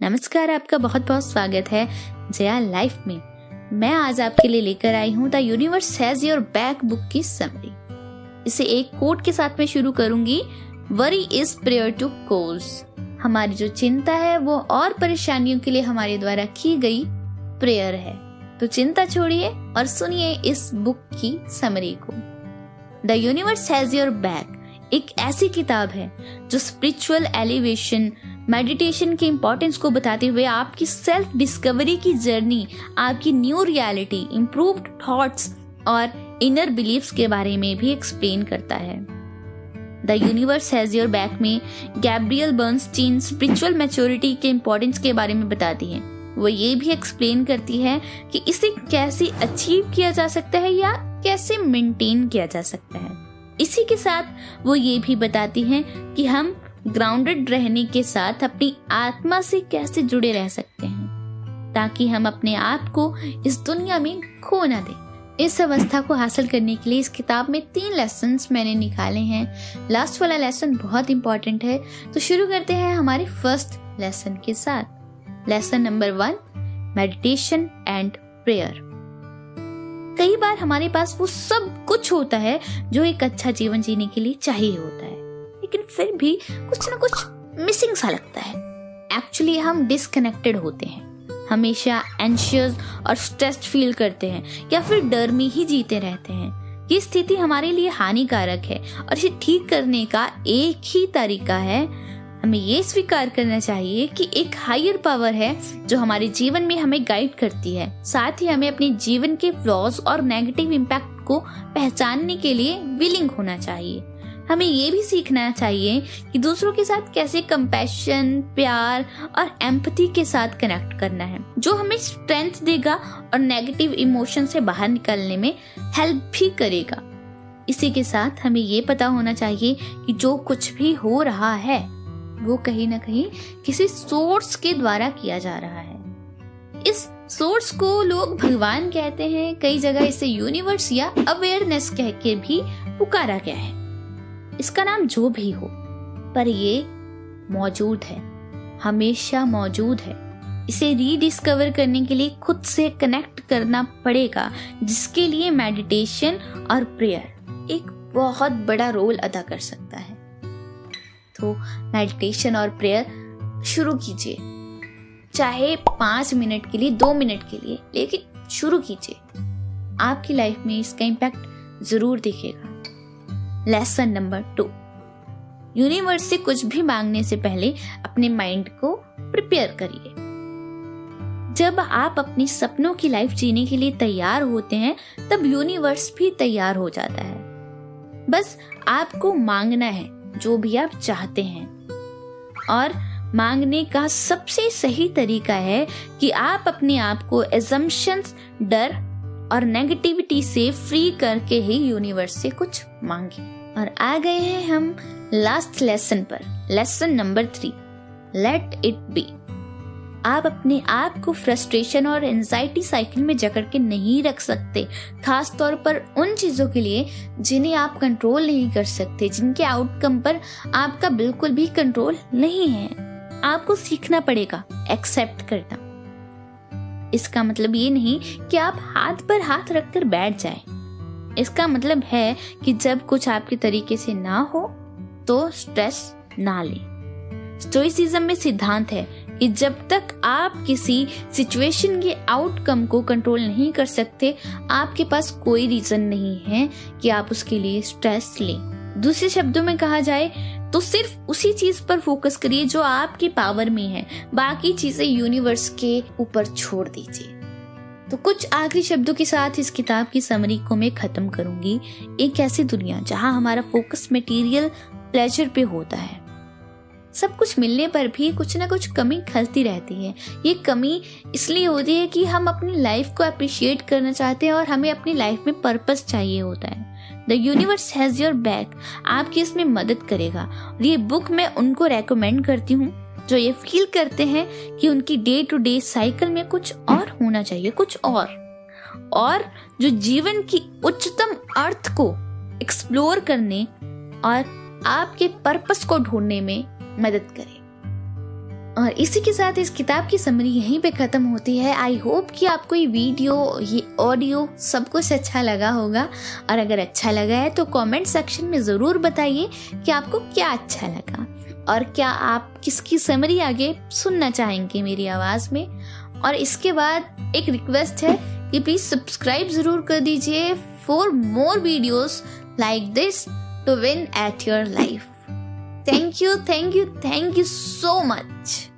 नमस्कार, आपका बहुत बहुत स्वागत है जया लाइफ में। मैं आज आपके लिए लेकर आई हूँ the universe has your back book की समरी। इसे एक कोट के साथ में शुरू करूँगी। Worry is prayer to cause हमारी जो चिंता है, वो और परेशानियों के लिए हमारे द्वारा की गई प्रेयर है। तो चिंता छोड़िए और सुनिए इस बुक की समरी को। The universe has your back एक ऐसी किताब है, जो स्पिरिचुअल एलिवेशन मेडिटेशन के इम्पोर्टेंस को बताते हुए आपकी सेल्फ डिस्कवरी की जर्नी आपकी न्यू रियलिटी इम्प्रूव्ड थॉट्स और इनर बिलीफ्स के बारे में भी एक्सप्लेन करता है। The universe has your back में गैब्रियल बर्नस्टीन स्पिरिचुअल मैच्योरिटी के इम्पोर्टेंस के बारे में बताती है। वो ये भी एक्सप्लेन करती है कि इसे कैसे अचीव किया जा सकता है या कैसे मेंटेन किया जा सकता है। इसी के साथ वो ये भी बताती हैं कि हम ग्राउंडेड रहने के साथ अपनी आत्मा से कैसे जुड़े रह सकते हैं? ताकि हम अपने आप को इस दुनिया में खो ना दें। इस अवस्था को हासिल करने के लिए इस किताब में तीन लेसन मैंने निकाले हैं। लास्ट वाला लेसन बहुत इंपॉर्टेंट है। तो शुरू करते हैं हमारे फ़र्स्ट लेसन के साथ। Lesson number one meditation and prayer कई बार हमारे पास वो सब कुछ होता है जो एक अच्छा जीवन जीने के लिए चाहिए होता है। लेकिन फिर भी कुछ ना कुछ मिसिंग सा लगता है। एक्चुअली हम डिसकनेक्टेड होते हैं। हमेशा एंशियस और स्ट्रेस्ड फील करते हैं, या फिर डर में ही जीते रहते हैं। ये स्थिति हमारे लिए हानिकारक है और इसे ठीक करने का एक ही तरीका है। हमें ये स्वीकार करना चाहिए कि एक हायर पावर है जो हमारे जीवन में हमें गाइड करती है। साथ ही हमें अपने जीवन के फ्लॉज और नेगेटिव इम्पैक्ट को पहचानने के लिए विलिंग होना चाहिए। हमें ये भी सीखना चाहिए कि दूसरों के साथ कैसे कंपैशन प्यार और एम्पथी के साथ कनेक्ट करना है, जो हमें स्ट्रेंथ देगा और नेगेटिव इमोशन से बाहर निकलने में हेल्प भी करेगा। इसी के साथ हमें ये पता होना चाहिए कि जो कुछ भी हो रहा है, वो कहीं ना कहीं किसी सोर्स के द्वारा किया जा रहा है। इस सोर्स को लोग भगवान कहते हैं, कई जगह इसे यूनिवर्स या अवेयरनेस कह के भी पुकारा गया है। इसका नाम जो भी हो, पर ये मौजूद है, हमेशा मौजूद है। इसे रीडिस्कवर करने के लिए खुद से कनेक्ट करना पड़ेगा, जिसके लिए मेडिटेशन और प्रेयर एक बहुत बड़ा रोल अदा कर सकता है। तो मेडिटेशन और प्रेयर शुरू कीजिए। चाहे पाँच मिनट के लिए, दो मिनट के लिए, लेकिन शुरू कीजिए। आपकी लाइफ में इसका इम्पैक्ट ज़रूर दिखेगा। लेसन नंबर टू यूनिवर्स से कुछ भी मांगने से पहले अपने माइंड को प्रिपेयर करिए। जब आप अपने सपनों की लाइफ जीने के लिए तैयार होते हैं, तब यूनिवर्स भी तैयार हो जाता है। बस आपको मांगना है, जो भी आप चाहते हैं। और मांगने का सबसे सही तरीका है कि आप अपने आप को एजम्पन्स डर और नेगेटिविटी से फ्री करके ही यूनिवर्स से कुछ मांगे। और आ गए हैं हम लास्ट लेसन पर lesson number three let it be आप अपने आप को फ्रस्ट्रेशन और एंजाइटी साइकिल में जकड़ के नहीं रख सकते खास तौर पर उन चीज़ों के लिए जिन्हें आप कंट्रोल नहीं कर सकते, जिनके आउटकम पर आपका बिल्कुल भी कंट्रोल नहीं है। आपको सीखना पड़ेगा एक्सेप्ट करना। इसका मतलब ये नहीं कि आप हाथ पर हाथ रखकर बैठ जाएँ। इसका मतलब है कि जब कुछ आपके तरीके से ना हो तो स्ट्रेस ना ले। स्टोइसिज्म में सिद्धांत है कि जब तक आप किसी सिचुएशन के आउटकम को कंट्रोल नहीं कर सकते, आपके पास कोई रीजन नहीं है कि आप उसके लिए स्ट्रेस लें। दूसरे शब्दों में कहा जाए तो सिर्फ़ उसी चीज़ पर फोकस करिए जो आपकी पावर में है। बाकी चीज़ें यूनिवर्स के ऊपर छोड़ दीजिए। तो कुछ आखिरी शब्दों के साथ इस किताब की समरी को मैं खत्म करूँगी। एक ऐसी दुनिया जहाँ हमारा फोकस मटेरियल प्लेजर पे होता है। सब कुछ मिलने पर भी कुछ ना कुछ कमी खलती रहती है। ये कमी इसलिए होती है कि हम अपनी लाइफ को अप्रिशिएट करना चाहते हैं और हमें अपनी लाइफ में पर्पस चाहिए होता है। The universe has your back आपकी इसमें मदद करेगा। और ये बुक मैं उनको रेकमेंड करती हूँ। जो ये फील करते हैं कि उनकी डे टू डे साइकिल में कुछ और होना चाहिए, कुछ और। और जो जीवन की उच्चतम अर्थ को एक्सप्लोर करने और आपके पर्पस को ढूँढने में मदद करे। और इसी के साथ इस किताब की समरी यहीं पे ख़त्म होती है। आई होप कि आपको ये वीडियो ये ऑडियो सब कुछ अच्छा लगा होगा। और अगर अच्छा लगा है तो कमेंट सेक्शन में ज़रूर बताइए कि आपको क्या अच्छा लगा। और क्या आप किसकी समरी आगे सुनना चाहेंगे मेरी आवाज़ में और इसके बाद एक रिक्वेस्ट है कि प्लीज़ सब्सक्राइब ज़रूर कर दीजिए for more videos like this to win at your life thank you thank you thank you so much.